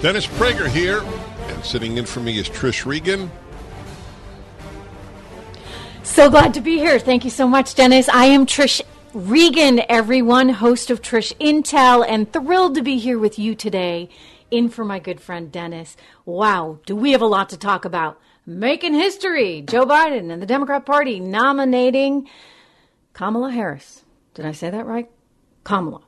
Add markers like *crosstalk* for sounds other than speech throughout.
Dennis Prager here, and sitting in for me is Trish Regan. So glad to be here. Thank you so much, Dennis. I am Trish Regan, everyone, host of Trish Intel, and thrilled to be here with you today. In for my good friend Dennis. Wow, do we have a lot to talk about? Making history. Joe Biden and the Democrat Party nominating Kamala Harris. Did I say that right? Kamala.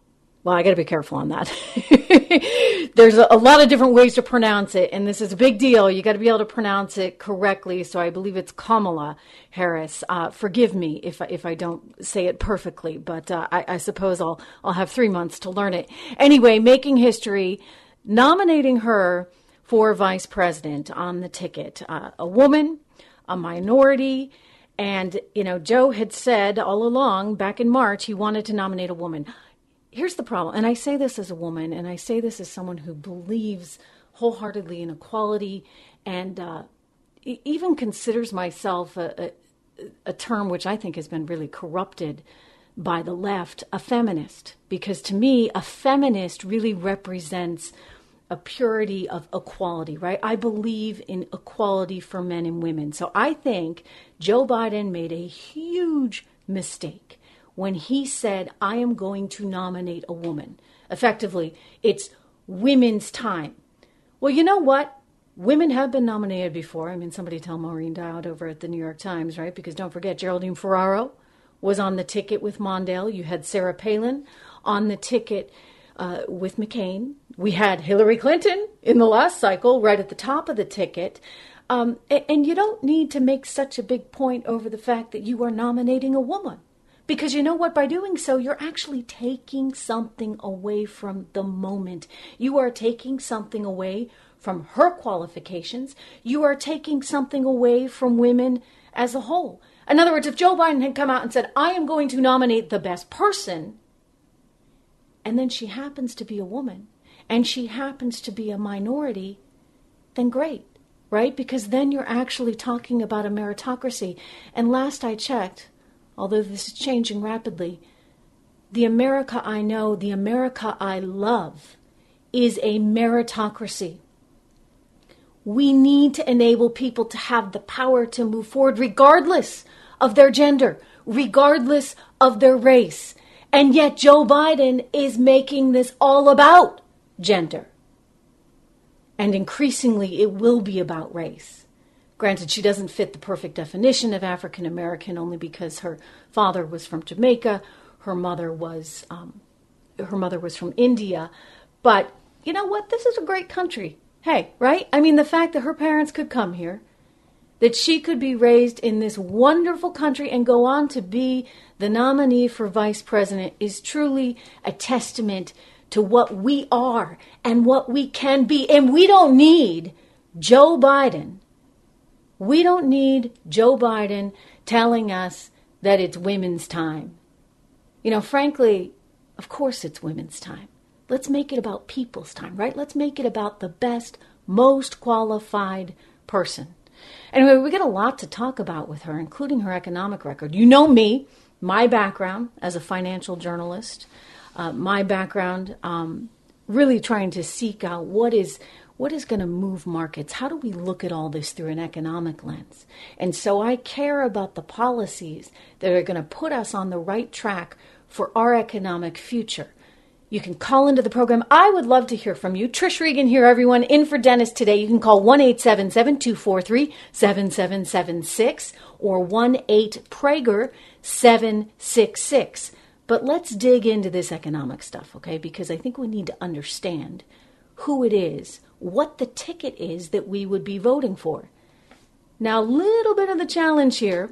Well, I got to be careful on that. *laughs* *laughs* There's a, a, lot of different ways to pronounce it, and this is a big deal. You got to be able to pronounce it correctly. So I believe it's Kamala Harris. Uh, forgive me if if I don't say it perfectly, but uh, I, I suppose I'll I'll have three months to learn it. Anyway, making history, nominating her for vice president on the ticket, uh, a woman, a minority. And, you know, Joe had said all along back in March he wanted to nominate a woman here's the problem, and I say this as a woman, and I say this as someone who believes wholeheartedly in equality and uh, even considers myself a, a, a term which I think has been really corrupted by the left, a feminist. Because to me, a feminist really represents a purity of equality, right? I believe in equality for men and women. So I think Joe Biden made a huge mistake when he said, I am going to nominate a woman. Effectively, it's women's time. Well, you know what? Women have been nominated before. I mean, somebody tell Maureen Dowd over at the New York Times, right? Because don't forget, Geraldine Ferraro was on the ticket with Mondale. You had Sarah Palin on the ticket uh, with McCain. We had Hillary Clinton in the last cycle, right at the top of the ticket. Um, and, and you don't need to make such a big point over the fact that you are nominating a woman. Because you know what? By doing so, you're actually taking something away from the moment. You are taking something away from her qualifications. You are taking something away from women as a whole. In other words, if Joe Biden had come out and said, I am going to nominate the best person, and then she happens to be a woman, and she happens to be a minority, then great, right? Because then you're actually talking about a meritocracy. And last I checked, although this is changing rapidly, the America I know, the America I love, is a meritocracy. We need to enable people to have the power to move forward regardless of their gender, regardless of their race. And yet, Joe Biden is making this all about gender. And increasingly, it will be about race. Granted, she doesn't fit the perfect definition of African American only because her father was from Jamaica, her mother was um, her mother was from India. But you know what? This is a great country. Hey, right? I mean, the fact that her parents could come here, that she could be raised in this wonderful country and go on to be the nominee for vice president is truly a testament to what we are and what we can be. And we don't need Joe Biden we don't need Joe Biden telling us that it's women's time. You know, frankly, of course it's women's time. Let's make it about people's time, right? Let's make it about the best, most qualified person. Anyway, we got a lot to talk about with her, including her economic record. You know me, my background as a financial journalist, uh, my background um, really trying to seek out what is what is going to move markets? How do we look at all this through an economic lens? And so I care about the policies that are going to put us on the right track for our economic future. You can call into the program. I would love to hear from you. Trish Regan here, everyone, in for Dennis today. You can call 1 877 243 7776 or 1 8 Prager 766. But let's dig into this economic stuff, okay? Because I think we need to understand who it is what the ticket is that we would be voting for. Now, a little bit of the challenge here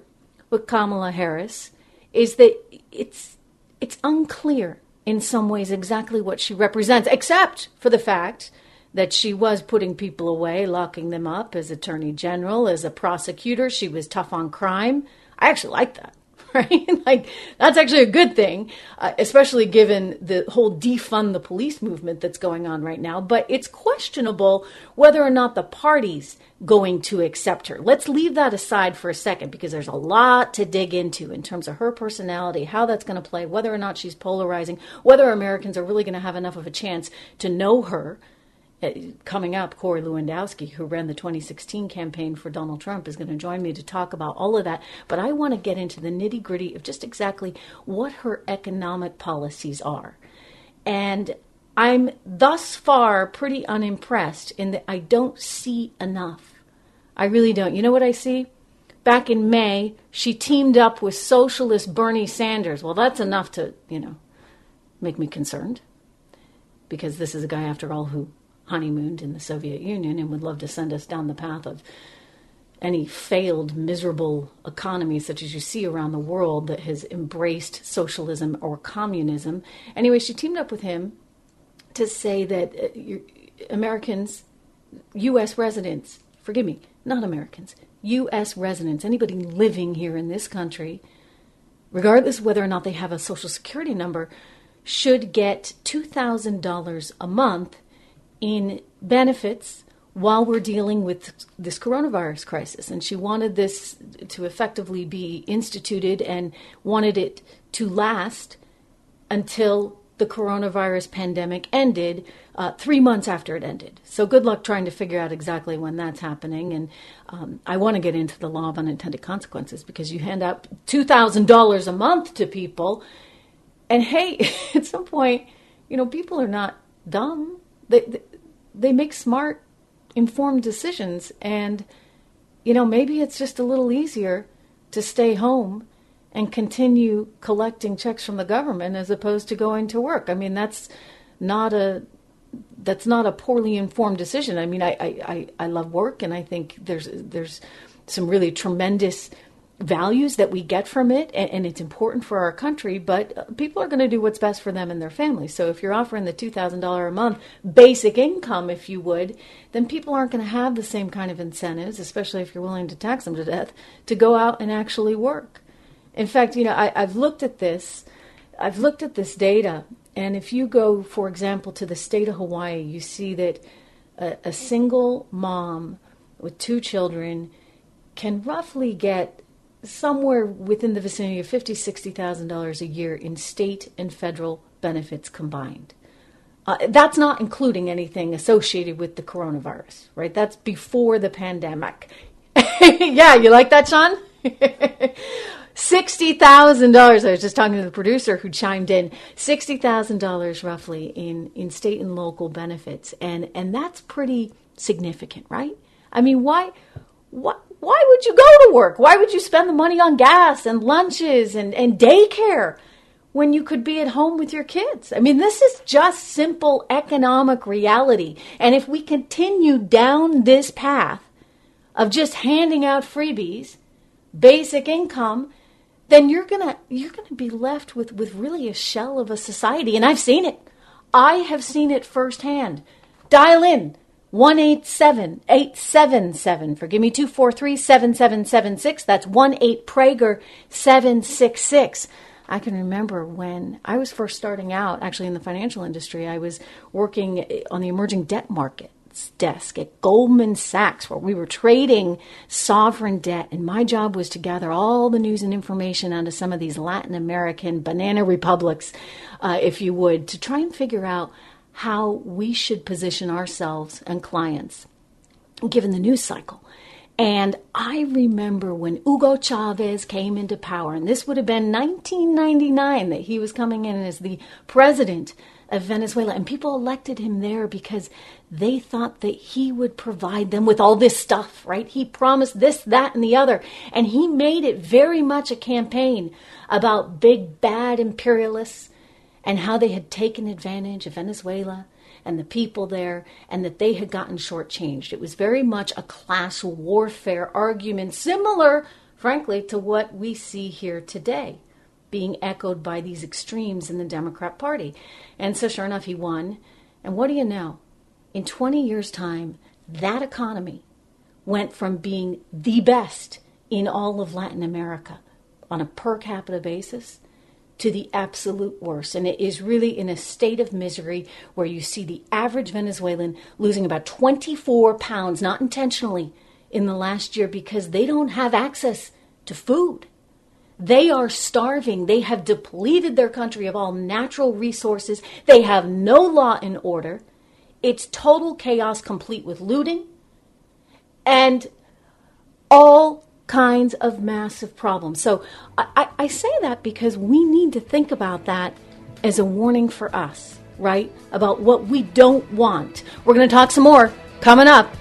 with Kamala Harris is that it's it's unclear in some ways exactly what she represents, except for the fact that she was putting people away, locking them up as attorney general, as a prosecutor. She was tough on crime. I actually like that. *laughs* right? like that's actually a good thing, uh, especially given the whole defund the police movement that's going on right now. But it's questionable whether or not the party's going to accept her. Let's leave that aside for a second because there's a lot to dig into in terms of her personality, how that's going to play, whether or not she's polarizing, whether Americans are really going to have enough of a chance to know her Uh, coming up, Corey Lewandowski, who ran the 2016 campaign for Donald Trump, is going to join me to talk about all of that. But I want to get into the nitty gritty of just exactly what her economic policies are. And I'm thus far pretty unimpressed in that I don't see enough. I really don't. You know what I see? Back in May, she teamed up with socialist Bernie Sanders. Well, that's enough to, you know, make me concerned. Because this is a guy, after all, who honeymooned in the Soviet Union and would love to send us down the path of any failed, miserable economy such as you see around the world that has embraced socialism or communism. Anyway, she teamed up with him to say that uh, Americans, U.S. residents, forgive me, not Americans, U.S. residents, anybody living here in this country, regardless whether or not they have a social security number, should get $2,000 a month in benefits while we're dealing with this coronavirus crisis. And she wanted this to effectively be instituted and wanted it to last until the coronavirus pandemic ended uh, three months after it ended. So good luck trying to figure out exactly when that's happening. And um, I want to get into the law of unintended consequences because you hand out $2,000 a month to people. And hey, *laughs* at some point, you know, people are not dumb they they make smart, informed decisions, and you know maybe it's just a little easier to stay home and continue collecting checks from the government as opposed to going to work. I mean that's not a that's not a poorly informed decision. I mean I I, I love work and I think there's there's some really tremendous values that we get from it, and, and it's important for our country, but people are going to do what's best for them and their families. So if you're offering the $2,000 a month basic income, if you would, then people aren't going to have the same kind of incentives, especially if you're willing to tax them to death, to go out and actually work. In fact, you know, I, I've looked at this. I've looked at this data, and if you go, for example, to the state of Hawaii, you see that a, a single mom with two children can roughly get somewhere within the vicinity of fifty, sixty thousand dollars a year in state and federal benefits combined. Uh, that's not including anything associated with the coronavirus, right? That's before the pandemic. *laughs* yeah, you like that, Sean? *laughs* Sixty thousand dollars. I was just talking to the producer who chimed in. Sixty thousand dollars, roughly, in in state and local benefits, and and that's pretty significant, right? I mean, why, what why would you go to work? Why would you spend the money on gas and lunches and, and daycare when you could be at home with your kids? I mean, this is just simple economic reality. And if we continue down this path of just handing out freebies, basic income, then you're gonna you're gonna be left with, with really a shell of a society. And I've seen it. I have seen it firsthand. Dial in 187 877. Forgive me, 243 7776. That's 18 Prager 766. I can remember when I was first starting out, actually in the financial industry, I was working on the emerging debt markets desk at Goldman Sachs, where we were trading sovereign debt. And my job was to gather all the news and information out of some of these Latin American banana republics, uh, if you would, to try and figure out how we should position ourselves and clients given the news cycle. And I remember when Hugo Chavez came into power, and this would have been 1999 that he was coming in as the president of Venezuela, and people elected him there because they thought that he would provide them with all this stuff, right? He promised this, that, and the other. And he made it very much a campaign about big, bad imperialists and how they had taken advantage of Venezuela and the people there, and that they had gotten shortchanged. It was very much a class warfare argument, similar, frankly, to what we see here today. being echoed by these extremes in the Democrat Party. And so, sure enough, he won. And what do you know? In 20 years' time, that economy went from being the best in all of Latin America on a per capita basis to the absolute worst. And it is really in a state of misery where you see the average Venezuelan losing about 24 pounds, not intentionally, in the last year because they don't have access to food. They are starving. They have depleted their country of all natural resources. They have no law and order. It's total chaos, complete with looting and all kinds of massive problems. So I, I, say that because we need to think about that as a warning for us, right? About what we don't want. We're going to talk some more coming up.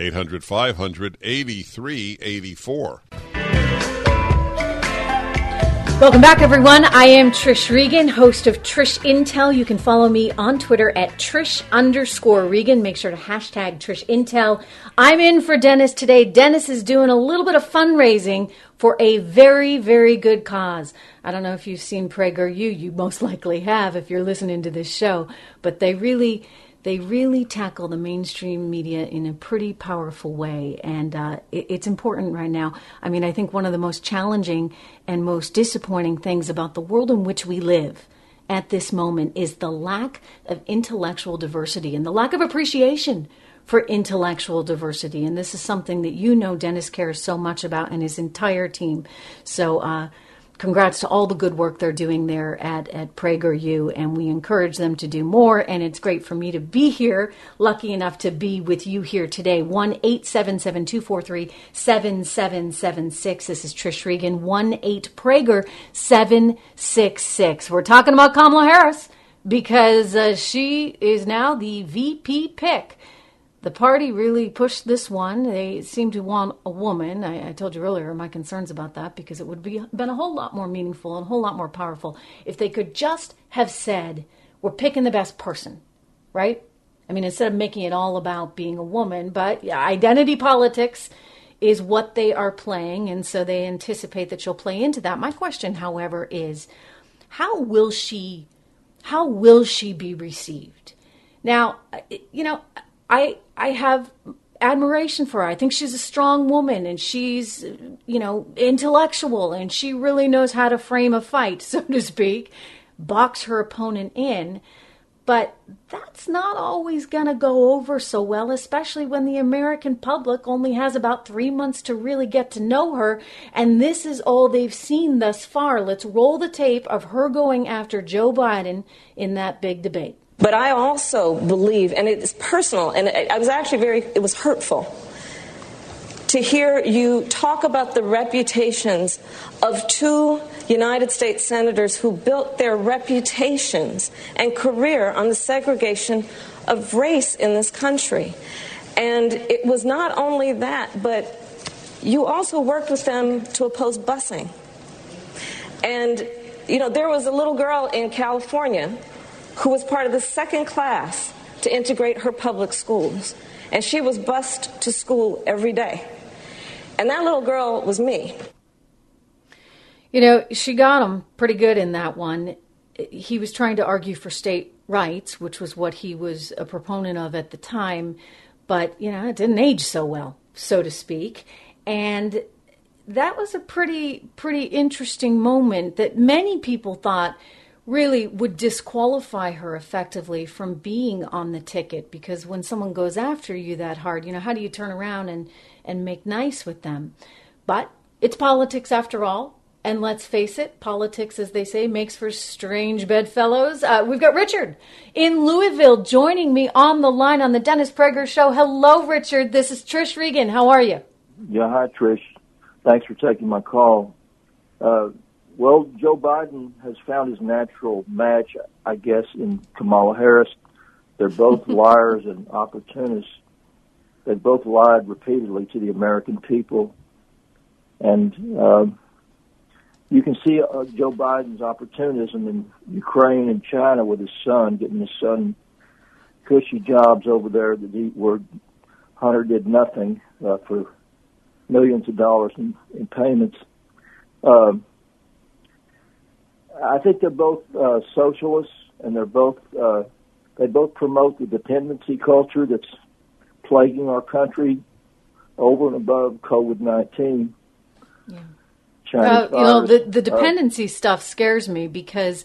800 500 8384. Welcome back, everyone. I am Trish Regan, host of Trish Intel. You can follow me on Twitter at Trish underscore Regan. Make sure to hashtag Trish Intel. I'm in for Dennis today. Dennis is doing a little bit of fundraising for a very, very good cause. I don't know if you've seen PragerU. You most likely have if you're listening to this show, but they really they really tackle the mainstream media in a pretty powerful way. And uh, it, it's important right now. I mean, I think one of the most challenging and most disappointing things about the world in which we live at this moment is the lack of intellectual diversity and the lack of appreciation for intellectual diversity. And this is something that you know Dennis cares so much about and his entire team. So, uh, congrats to all the good work they're doing there at, at PragerU, and we encourage them to do more. And it's great for me to be here, lucky enough to be with you here today. 1 877 243 7776. This is Trish Regan, 1 8 Prager 766. We're talking about Kamala Harris because uh, she is now the VP pick the party really pushed this one. They seem to want a woman. I, I, told you earlier my concerns about that because it would be been a whole lot more meaningful and a whole lot more powerful if they could just have said, "We're picking the best person," right? I mean, instead of making it all about being a woman, but yeah, identity politics is what they are playing, and so they anticipate that she'll play into that. My question, however, is how will she, how will she be received? Now, you know I I have admiration for her. I think she's a strong woman and she's, you know, intellectual and she really knows how to frame a fight, *laughs* so to speak, box her opponent in. But that's not always going to go over so well, especially when the American public only has about three months to really get to know her. And this is all they've seen thus far. Let's roll the tape of her going after Joe Biden in that big debate. But I also believe, and it's personal, and I was actually very, it was hurtful to hear you talk about the reputations of two United States senators who built their reputations and career on the segregation of race in this country. And it was not only that, but you also worked with them to oppose busing. And, you know, there was a little girl in California who was part of the second class to integrate her public schools. And she was bused to school every day. And that little girl was me. You know, she got him pretty good in that one. He was trying to argue for state rights, which was what he was a proponent of at the time, but, you know, it didn't age so well, so to speak. And that was a pretty pretty interesting moment that many people thought really would disqualify her effectively from being on the ticket because when someone goes after you that hard, you know, how do you turn around and and make nice with them? But it's politics after all. And let's face it, politics, as they say, makes for strange bedfellows. Uh, we've got Richard in Louisville joining me on the line on the Dennis Prager Show. Hello, Richard. This is Trish Regan. How are you? Yeah, hi, Trish. Thanks for taking my call. Uh, well, Joe Biden has found his natural match, I guess, in Kamala Harris. They're both *laughs* liars and opportunists. They both lied repeatedly to the American people. And uh, you can see uh, Joe Biden's opportunism in Ukraine and China with his son, getting his son cushy jobs over there that he, where Hunter did nothing uh, for millions of dollars in, in payments. Um, I think they're both uh, socialists, and they're both uh, they both promote the dependency culture that's plaguing our country over and above COVID nineteen. Yeah. Uh, you know the the dependency uh, stuff scares me because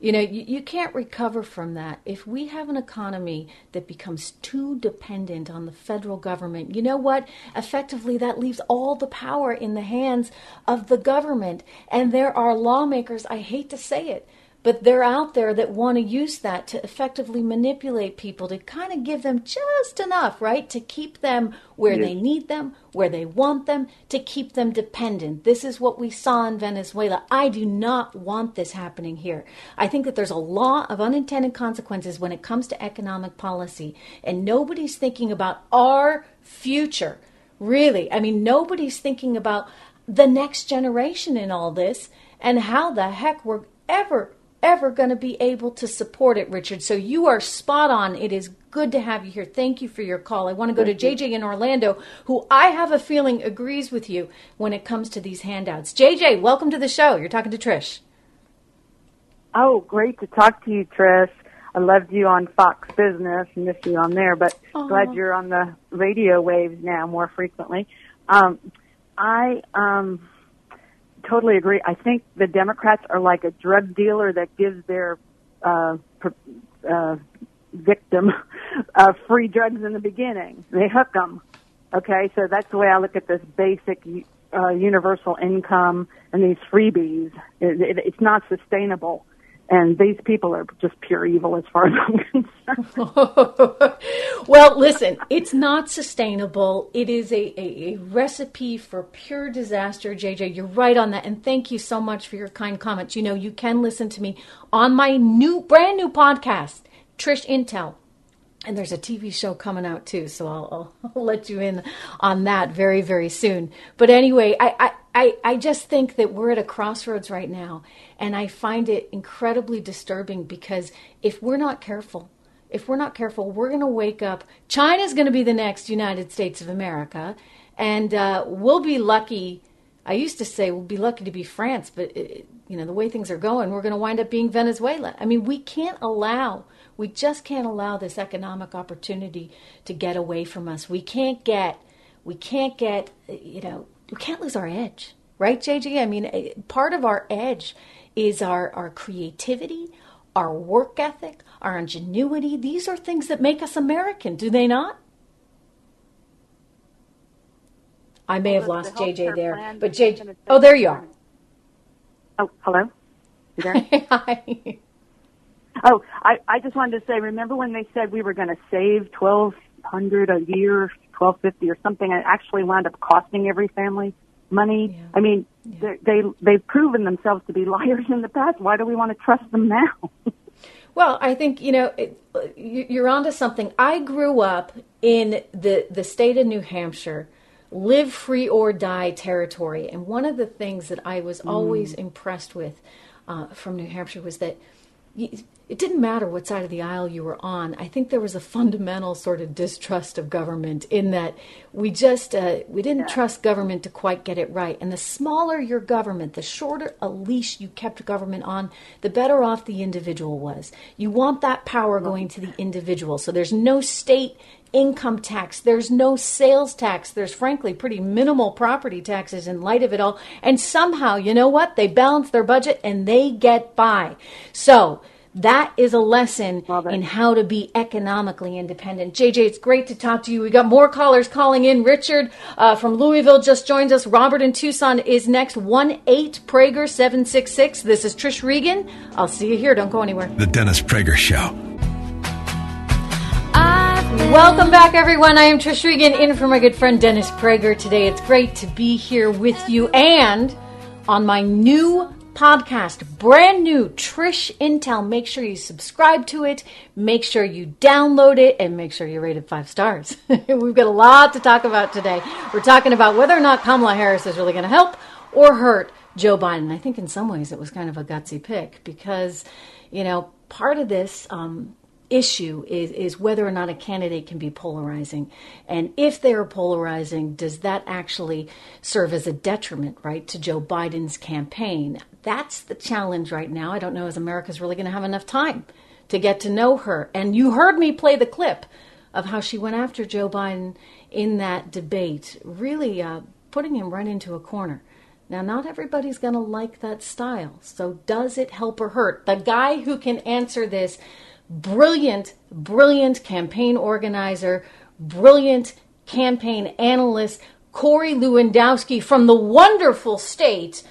you know, you, you can't recover from that. If we have an economy that becomes too dependent on the federal government, you know what? Effectively, that leaves all the power in the hands of the government. And there are lawmakers, I hate to say it, but they're out there that want to use that to effectively manipulate people to kind of give them just enough, right? To keep them where yes. they need them, where they want them, to keep them dependent. This is what we saw in Venezuela. I do not want this happening here. I think that there's a law of unintended consequences when it comes to economic policy, and nobody's thinking about our future. Really. I mean, nobody's thinking about the next generation in all this and how the heck we're ever ever going to be able to support it, Richard. So you are spot on. It is good to have you here. Thank you for your call. I want to go Thank to JJ in Orlando, who I have a feeling agrees with you when it comes to these handouts. JJ, welcome to the show. You're talking to Trish. Oh, great to talk to you, Trish. I loved you on Fox Business and missed you on there, but Aww. glad you're on the radio waves now more frequently. Um, I um, totally agree. I think the Democrats are like a drug dealer that gives their uh, uh, victim *laughs* uh, free drugs in the beginning. They hook them. Okay, so that's the way I look at this basic uh, universal income and these freebies. It, it, it's not sustainable and these people are just pure evil as far as I'm *laughs* concerned. *laughs* well, listen, it's not sustainable. It is a, a, a, recipe for pure disaster, JJ. You're right on that. And thank you so much for your kind comments. You know, you can listen to me on my new, brand new podcast, Trish Intel. And there's a TV show coming out too, so I'll, *laughs* I'll, let you in on that very, very soon. But anyway, I, I I, just think that we're at a crossroads right now, and I find it incredibly disturbing because if we're not careful, if we're not careful, we're going to wake up. China's going to be the next United States of America, and uh, we'll be lucky. I used to say we'll be lucky to be France, but it, you know the way things are going, we're going to wind up being Venezuela. I mean, we can't allow, we just can't allow this economic opportunity to get away from us. We can't get, we can't get, you know we can't lose our edge, right, JJ? I mean, eh, part of our edge is our, our creativity, our work ethic, our ingenuity. These are things that make us American, do they not? I may have lost the JJ there, but JJ. Oh, there you are. Oh, hello. You there? *laughs* Hi. Oh, I, I just wanted to say, remember when they said we were going to save twelve hundred a year twelve fifty or something, and it actually wound up costing every family money. Yeah. I mean, yeah. they they've proven themselves to be *laughs* liars in the past. Why do we want to trust them now? *laughs* well, I think you know it, you're onto something. I grew up in the the state of New Hampshire, live free or die territory, and one of the things that I was always mm. impressed with uh, from New Hampshire was that it didn't matter what side of the aisle you were on. I think there was a fundamental sort of distrust of government in that we just uh, we didn't yeah. trust government to quite get it right. And the smaller your government, the shorter a leash you kept government on, the better off the individual was. You want that power going to the individual. So there's no state income tax. There's no sales tax. There's frankly pretty minimal property taxes in light of it all. And somehow, you know what? They balance their budget and they get by. So, that is a lesson in how to be economically independent. JJ, it's great to talk to you. We got more callers calling in. Richard uh, from Louisville just joined us. Robert in Tucson is next. 1 8 Prager 766. This is Trish Regan. I'll see you here. Don't go anywhere. The Dennis Prager Show. Welcome back, everyone. I am Trish Regan, in for my good friend Dennis Prager today. It's great to be here with you and on my new podcast, brand new Trish Intel. Make sure you subscribe to it, make sure you download it, and make sure you rate it five stars. *laughs* We've got a lot to talk about today. We're talking about whether or not Kamala Harris is really going to help or hurt Joe Biden. I think in some ways it was kind of a gutsy pick because, you know, part of this um, issue is, is whether or not a candidate can be polarizing. And if they are polarizing, does that actually serve as a detriment, right, to Joe Biden's campaign? That's the challenge right now. I don't know if America's really going to have enough time to get to know her. And you heard me play the clip of how she went after Joe Biden in that debate, really uh, putting him right into a corner. Now, not everybody's going to like that style. So, does it help or hurt? The guy who can answer this brilliant, brilliant campaign organizer, brilliant campaign analyst, Corey Lewandowski from the wonderful state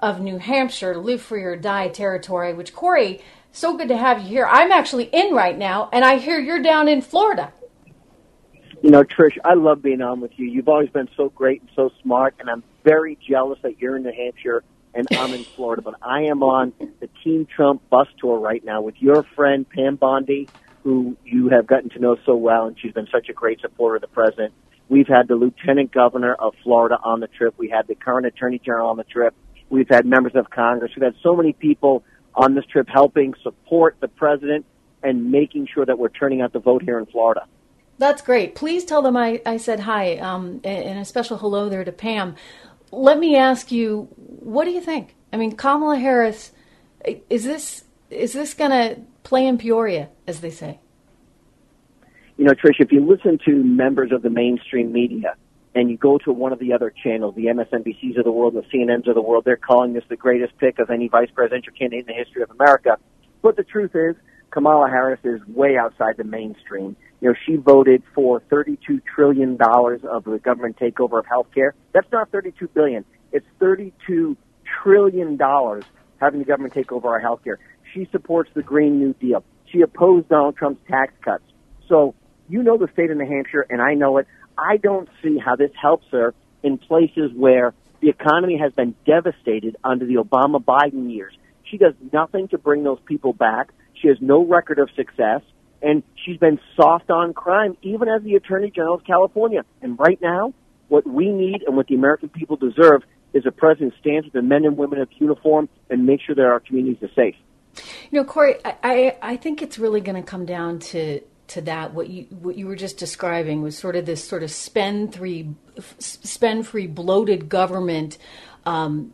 of New Hampshire, live free or die territory, which Corey, so good to have you here. I'm actually in right now, and I hear you're down in Florida. You know, Trish, I love being on with you. You've always been so great and so smart, and I'm very jealous that you're in New Hampshire and I'm in Florida. But I am on the Team Trump bus tour right now with your friend Pam Bondi, who you have gotten to know so well, and she's been such a great supporter of the president. We've had the Lieutenant Governor of Florida on the trip. We had the current Attorney General on the trip. We've had members of Congress. We've had so many people on this trip helping support the president and making sure that we're turning out the vote here in Florida. That's great. Please tell them I, I said hi um, and a special hello there to Pam. Let me ask you, what do you think? I mean, Kamala Harris, is this is this going to play in Peoria, as they say? You know, Trish, if you listen to members of the mainstream media, and you go to one of the other channels, the MSNBCs of the world, the CNNs of the world, they're calling this the greatest pick of any vice presidential candidate in the history of America. But the truth is, Kamala Harris is way outside the mainstream. You know, she voted for $32 trillion of the government takeover of healthcare. That's not 32 billion. It's $32 trillion having the government take over our healthcare. She supports the Green New Deal. She opposed Donald Trump's tax cuts. So you know the state of New Hampshire, and I know it. I don't see how this helps her in places where the economy has been devastated under the Obama Biden years. She does nothing to bring those people back. She has no record of success, and she's been soft on crime, even as the Attorney General of California. And right now, what we need and what the American people deserve is a president who stands with the men and women of uniform and make sure that our communities are safe. You know, Corey, I, I, think it's really going to come down to to that what you what you were just describing was sort of this sort of spend free spend free bloated government um,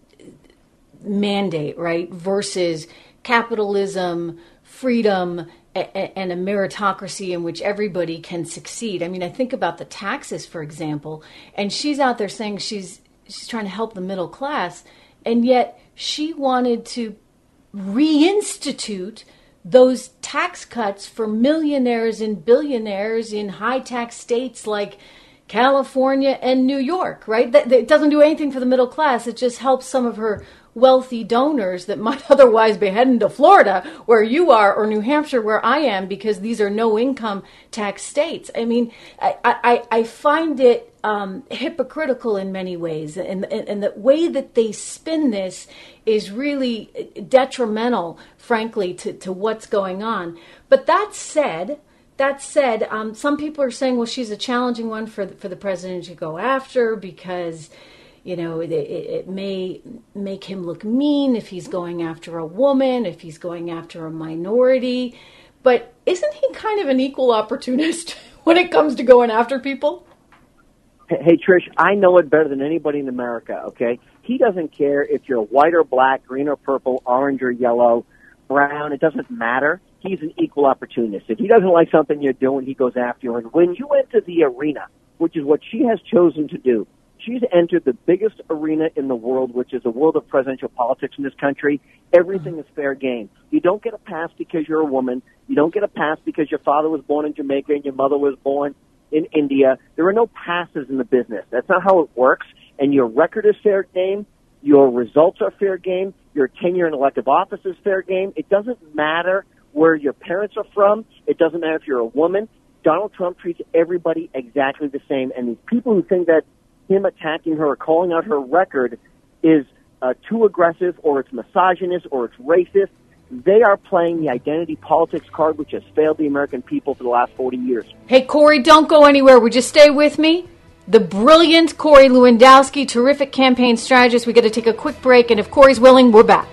mandate right versus capitalism freedom and a meritocracy in which everybody can succeed. I mean, I think about the taxes, for example, and she's out there saying she's she's trying to help the middle class, and yet she wanted to reinstitute those tax cuts for millionaires and billionaires in high tax states like California and New York, right? That, that, it doesn't do anything for the middle class. It just helps some of her wealthy donors that might *laughs* otherwise be heading to Florida, where you are, or New Hampshire, where I am, because these are no income tax states. I mean, I, I, I find it um, hypocritical in many ways, and, and the way that they spin this is really detrimental, frankly, to, to what's going on. But that said, that said, um, some people are saying, well, she's a challenging one for the, for the president to go after because you know, it, it, may make him look mean if he's going after a woman, if he's going after a minority. But isn't he kind of an equal opportunist *laughs* when it comes to going after people? Hey, Trish, I know it better than anybody in America, okay? He doesn't care if you're white or black, green or purple, orange or yellow, brown. It doesn't matter. he's an equal opportunist. If he doesn't like something you're doing, he goes after you. And when you enter the arena, which is what she has chosen to do, she's entered the biggest arena in the world, which is the world of presidential politics in this country. Everything is fair game. You don't get a pass because you're a woman. You don't get a pass because your father was born in Jamaica and your mother was born in India. There are no passes in the business. That's not how it works. And your record is fair game. Your results are fair game. Your tenure in elective office is fair game. It doesn't matter where your parents are from. It doesn't matter if you're a woman. Donald Trump treats everybody exactly the same. And these people who think that him attacking her or calling out her record is uh, too aggressive or it's misogynist or it's racist, they are playing the identity politics card, which has failed the American people for the last 40 years. Hey, Corey, don't go anywhere. Would you stay with me? The brilliant Corey Lewandowski, terrific campaign strategist. We got to take a quick break, and if Corey's willing, we're back.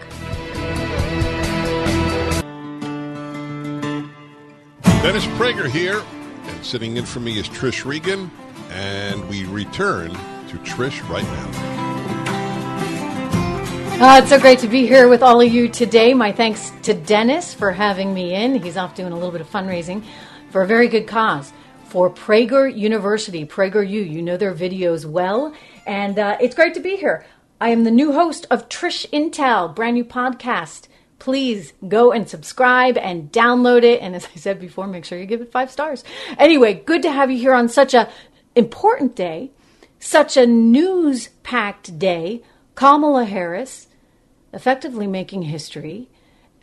Dennis Prager here, and sitting in for me is Trish Regan, and we return to Trish right now. Uh, it's so great to be here with all of you today. My thanks to Dennis for having me in. He's off doing a little bit of fundraising for a very good cause for Prager University. Prager U, you know their videos well, and uh, it's great to be here. I am the new host of Trish Intel, brand new podcast. Please go and subscribe and download it. And as I said before, make sure you give it five stars. Anyway, good to have you here on such a important day, such a news packed day. Kamala Harris effectively making history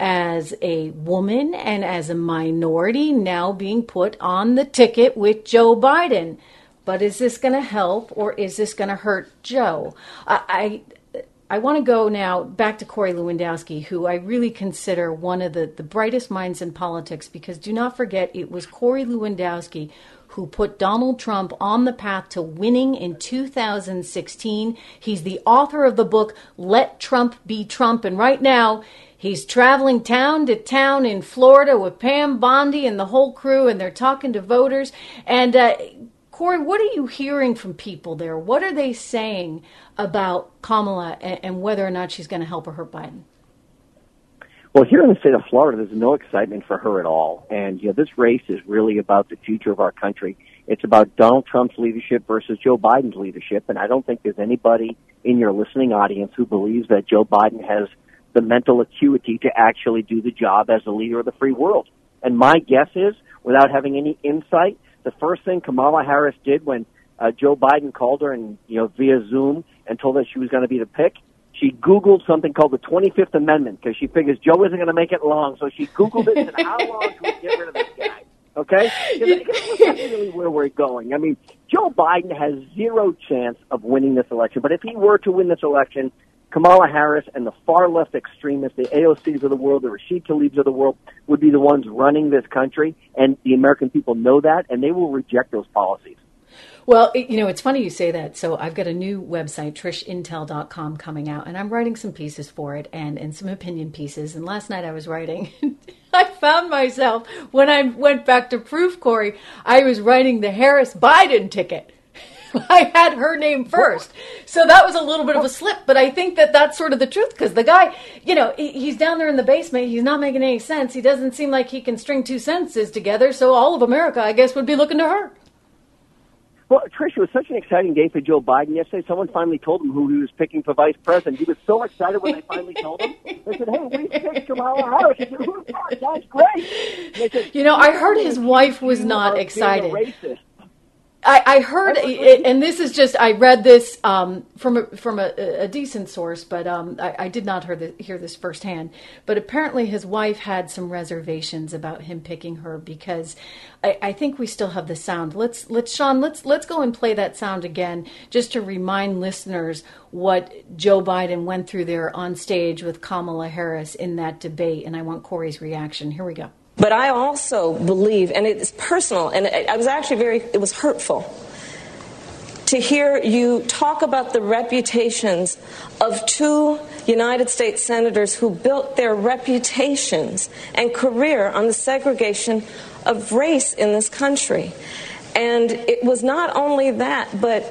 as a woman and as a minority now being put on the ticket with Joe Biden. But is this going to help or is this going to hurt Joe? I, I, want to go now back to Corey Lewandowski, who I really consider one of the, the brightest minds in politics because do not forget it was Corey Lewandowski who put Donald Trump on the path to winning in 2016. He's the author of the book Let Trump Be Trump. And right now, he's traveling town to town in Florida with Pam Bondi and the whole crew, and they're talking to voters. And, uh, Corey, what are you hearing from people there? What are they saying about Kamala and, and whether or not she's going to help or hurt Biden? Well, here in the state of Florida, there's no excitement for her at all. And, you know, this race is really about the future of our country. It's about Donald Trump's leadership versus Joe Biden's leadership. And I don't think there's anybody in your listening audience who believes that Joe Biden has the mental acuity to actually do the job as the leader of the free world. And my guess is, without having any insight, the first thing Kamala Harris did when uh, Joe Biden called her and, you know, via Zoom and told her she was going to be the pick she Googled something called the 25th Amendment because she figures Joe isn't going to make it long. So she Googled it and said, how long can we get rid of this guy? Okay? That's really where we're going. I mean, Joe Biden has zero chance of winning this election. But if he were to win this election, Kamala Harris and the far left extremists, the AOCs of the world, the Rashid Tlaibs of the world, would be the ones running this country. And the American people know that, and they will reject those policies. Well, you know, it's funny you say that. So I've got a new website, trishintel.com, coming out, and I'm writing some pieces for it and, and some opinion pieces. And last night I was writing, *laughs* I found myself, when I went back to proof, Corey, I was writing the Harris Biden ticket. *laughs* I had her name first. So that was a little bit of a slip, but I think that that's sort of the truth because the guy, you know, he's down there in the basement. He's not making any sense. He doesn't seem like he can string two sentences together. So all of America, I guess, would be looking to her. Well, Trish, it was such an exciting day for Joe Biden yesterday. Someone finally told him who he was picking for vice president. He was so excited when they finally told him. They said, "Hey, we picked Kamala Harris." He said, "Who's that? That's great." Said, you know, I heard his wife was not excited. I, I heard, and this is just I read this um, from a, from a, a, decent source, but um, I, I, did not hear, the, hear this firsthand. But apparently, his wife had some reservations about him picking her because I, I, think we still have the sound. Let's let's Sean, let's let's go and play that sound again, just to remind listeners what Joe Biden went through there on stage with Kamala Harris in that debate. And I want Corey's reaction. Here we go. But I also believe, and it's personal, and I was actually very, it was hurtful to hear you talk about the reputations of two United States senators who built their reputations and career on the segregation of race in this country. And it was not only that, but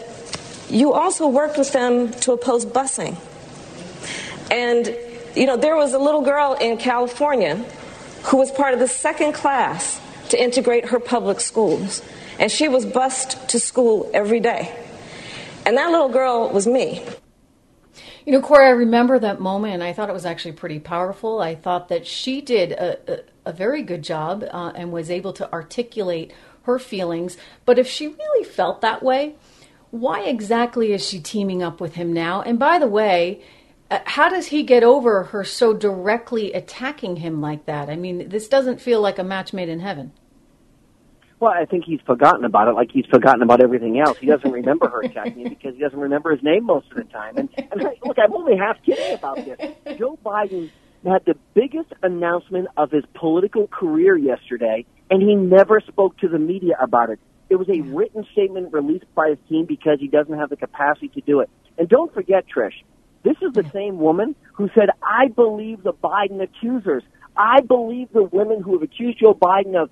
you also worked with them to oppose busing. And, you know, there was a little girl in California who was part of the second class to integrate her public schools. And she was bused to school every day. And that little girl was me. You know, Corey, I remember that moment, and I thought it was actually pretty powerful. I thought that she did a, a, a very good job uh, and was able to articulate her feelings. But if she really felt that way, why exactly is she teaming up with him now? And by the way, Uh, how does he get over her so directly attacking him like that? I mean, this doesn't feel like a match made in heaven. Well, I think he's forgotten about it, like he's forgotten about everything else. He doesn't remember her attacking him *laughs* because he doesn't remember his name most of the time. And, and look, I'm only half kidding about this. Joe Biden had the biggest announcement of his political career yesterday, and he never spoke to the media about it. It was a written statement released by his team because he doesn't have the capacity to do it. And don't forget, Trish, this is the same woman who said, I believe the Biden accusers. I believe the women who have accused Joe Biden of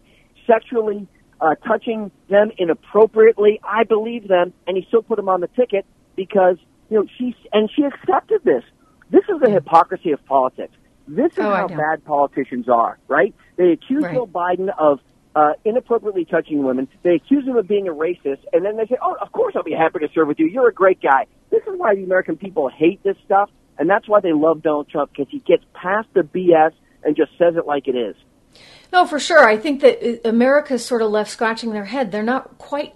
sexually uh, touching them inappropriately. I believe them, and he still put them on the ticket because you know she and she accepted this. This is the hypocrisy of politics. This is Oh, how bad politicians are, right? They accuse Right. Joe Biden of uh, inappropriately touching women. They accuse him of being a racist, and then they say, "Oh, of course I'll be happy to serve with you. You're a great guy." This is why the American people hate this stuff, and that's why they love Donald Trump because he gets past the BS and just says it like it is. No, for sure. I think that uh, America's sort of left scratching their head. They're not quite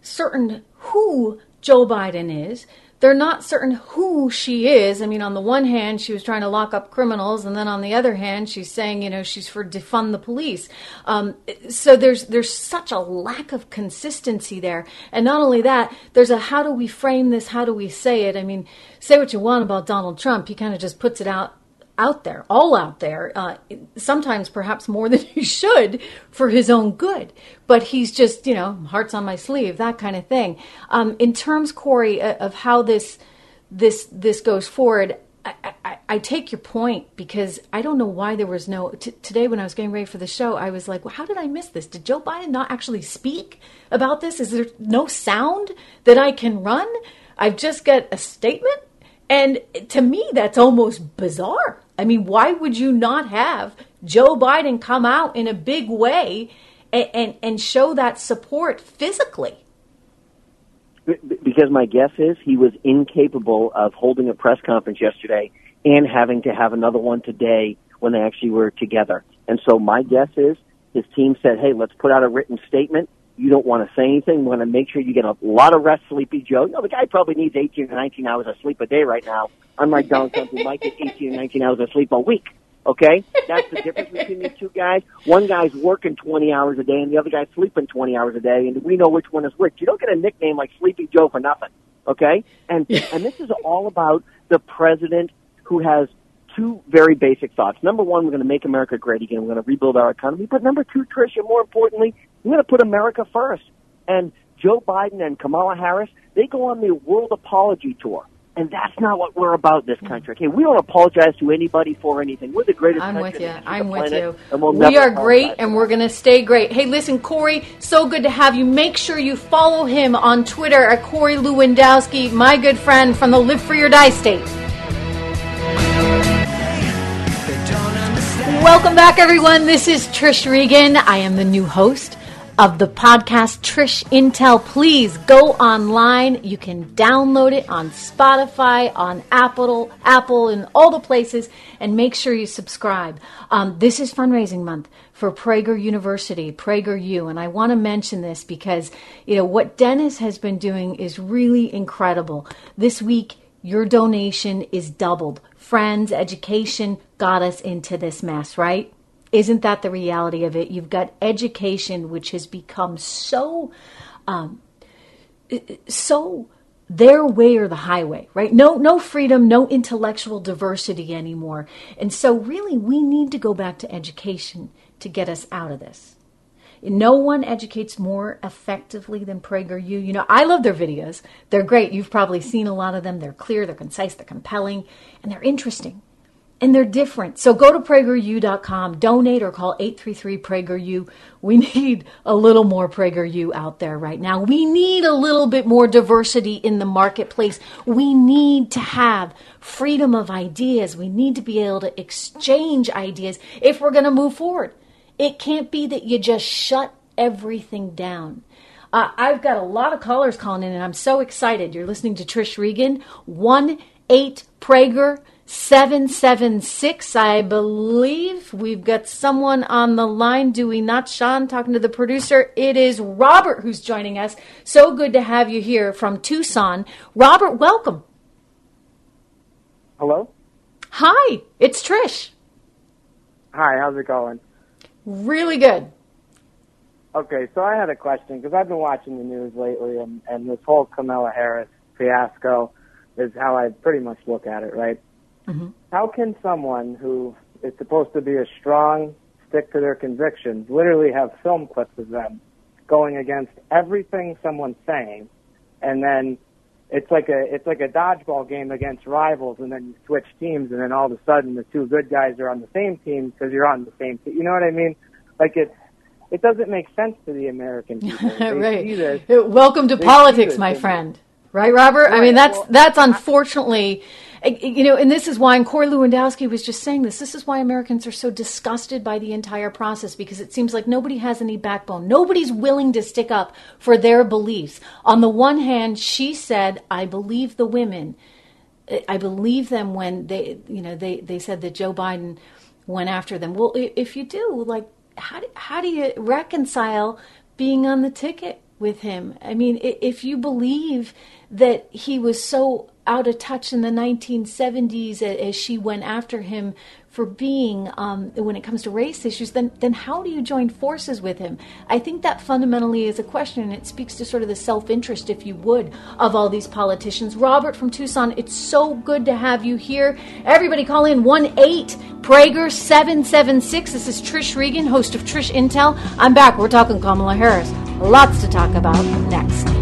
certain who Joe Biden is. They're not certain who she is. I mean, on the one hand, she was trying to lock up criminals, and then on the other hand, she's saying, you know, she's for defund the police. Um, so there's there's such a lack of consistency there, and not only that, there's a how do we frame this? How do we say it? I mean, say what you want about Donald Trump, he kind of just puts it out out there, all out there, uh, sometimes perhaps more *laughs* than he should for his own good. But he's just, you know, hearts on my sleeve, that kind of thing. Um, in terms, Corey, uh, of how this this this goes forward, I, I, I take your point because I don't know why there was no t- today when I was getting ready for the show. I was like, well, how did I miss this? Did Joe Biden not actually speak about this? Is there no sound that I can run? I've just got a statement. And to me, that's almost bizarre. I mean, why would you not have Joe Biden come out in a big way and, and, and show that support physically? Because my guess is he was incapable of holding a press conference yesterday and having to have another one today when they actually were together. And so my guess is his team said, "Hey, let's put out a written statement. You don't want to say anything. We want to make sure you get a lot of rest, Sleepy Joe. You know, the guy probably needs 18 to 19 hours of sleep a day right now, unlike Donald Trump, who might get 18 to 19 hours of sleep a week. Okay, that's the difference between these two guys. One guy's working 20 hours a day, and the other guy's sleeping 20 hours a day, and we know which one is which. You don't get a nickname like Sleepy Joe for nothing. Okay, and and this is all about the president who has two very basic thoughts. Number one, we're going to make America great again. We're going to rebuild our economy. But number two, Tricia, more importantly, we're going to put America first. And Joe Biden and Kamala Harris, they go on the world apology tour. And that's not what we're about in this country. Okay, we don't apologize to anybody for anything. We're the greatest I'm with you. I'm with planet, you. We'll we are great and we're going to stay great. Hey, listen, Corey, so good to have you. Make sure you follow him on Twitter at Corey Lewandowski, my good friend from the Live Free or Die state. Welcome back, everyone. This is Trish Regan. I am the new host of the podcast Trish Intel. Please go online. You can download it on Spotify, on Apple, Apple, and all the places, and make sure you subscribe. Um, this is fundraising month for Prager University, Prager U, and I want to mention this because you know what Dennis has been doing is really incredible. This week, your donation is doubled. Friends, education got us into this mess, right? Isn't that the reality of it? You've got education, which has become so, um, so their way or the highway, right? No, no freedom, no intellectual diversity anymore. And so, really, we need to go back to education to get us out of this. No one educates more effectively than PragerU. You know, I love their videos. They're great. You've probably seen a lot of them. They're clear, they're concise, they're compelling, and they're interesting. And they're different. So go to PragerU.com, donate, or call 833 PragerU. We *laughs* need a little more PragerU out there right now. We need a little bit more diversity in the marketplace. We need to have freedom of ideas. We need to be able to exchange ideas if we're going to move forward. It can't be that you just shut everything down. Uh, I've got a lot of callers calling in, and I'm so excited. You're listening to Trish Regan, 1 8 Prager 776, I believe. We've got someone on the line, do we not, Sean, talking to the producer? It is Robert who's joining us. So good to have you here from Tucson. Robert, welcome. Hello? Hi, it's Trish. Hi, how's it going? Really good. Okay, so I had a question because I've been watching the news lately, and, and this whole Kamala Harris fiasco is how I pretty much look at it, right? Mm-hmm. How can someone who is supposed to be a strong, stick to their convictions, literally have film clips of them going against everything someone's saying, and then it's like a it's like a dodgeball game against rivals, and then you switch teams, and then all of a sudden the two good guys are on the same team because you're on the same team. You know what I mean? Like it it doesn't make sense to the American people. *laughs* right. Welcome to politics, my friend. Right, Robert? Right. I mean, that's that's unfortunately you know, and this is why, and Corey Lewandowski was just saying this. This is why Americans are so disgusted by the entire process because it seems like nobody has any backbone. Nobody's willing to stick up for their beliefs. On the one hand, she said, "I believe the women. I believe them when they, you know, they they said that Joe Biden went after them. Well, if you do, like, how do, how do you reconcile being on the ticket with him? I mean, if you believe that he was so out of touch in the 1970s as she went after him for being um, when it comes to race issues then then how do you join forces with him? I think that fundamentally is a question and it speaks to sort of the self-interest if you would of all these politicians. Robert from tucson it's so good to have you here. Everybody call in 1-8 prager 776 this is trish regan host of trish intel. I'm back. We're talking kamala harris. Lots to talk about next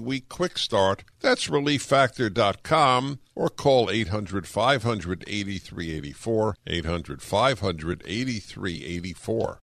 week quick start. That's relieffactor.com or call 800 500 8384. 800 500 8384.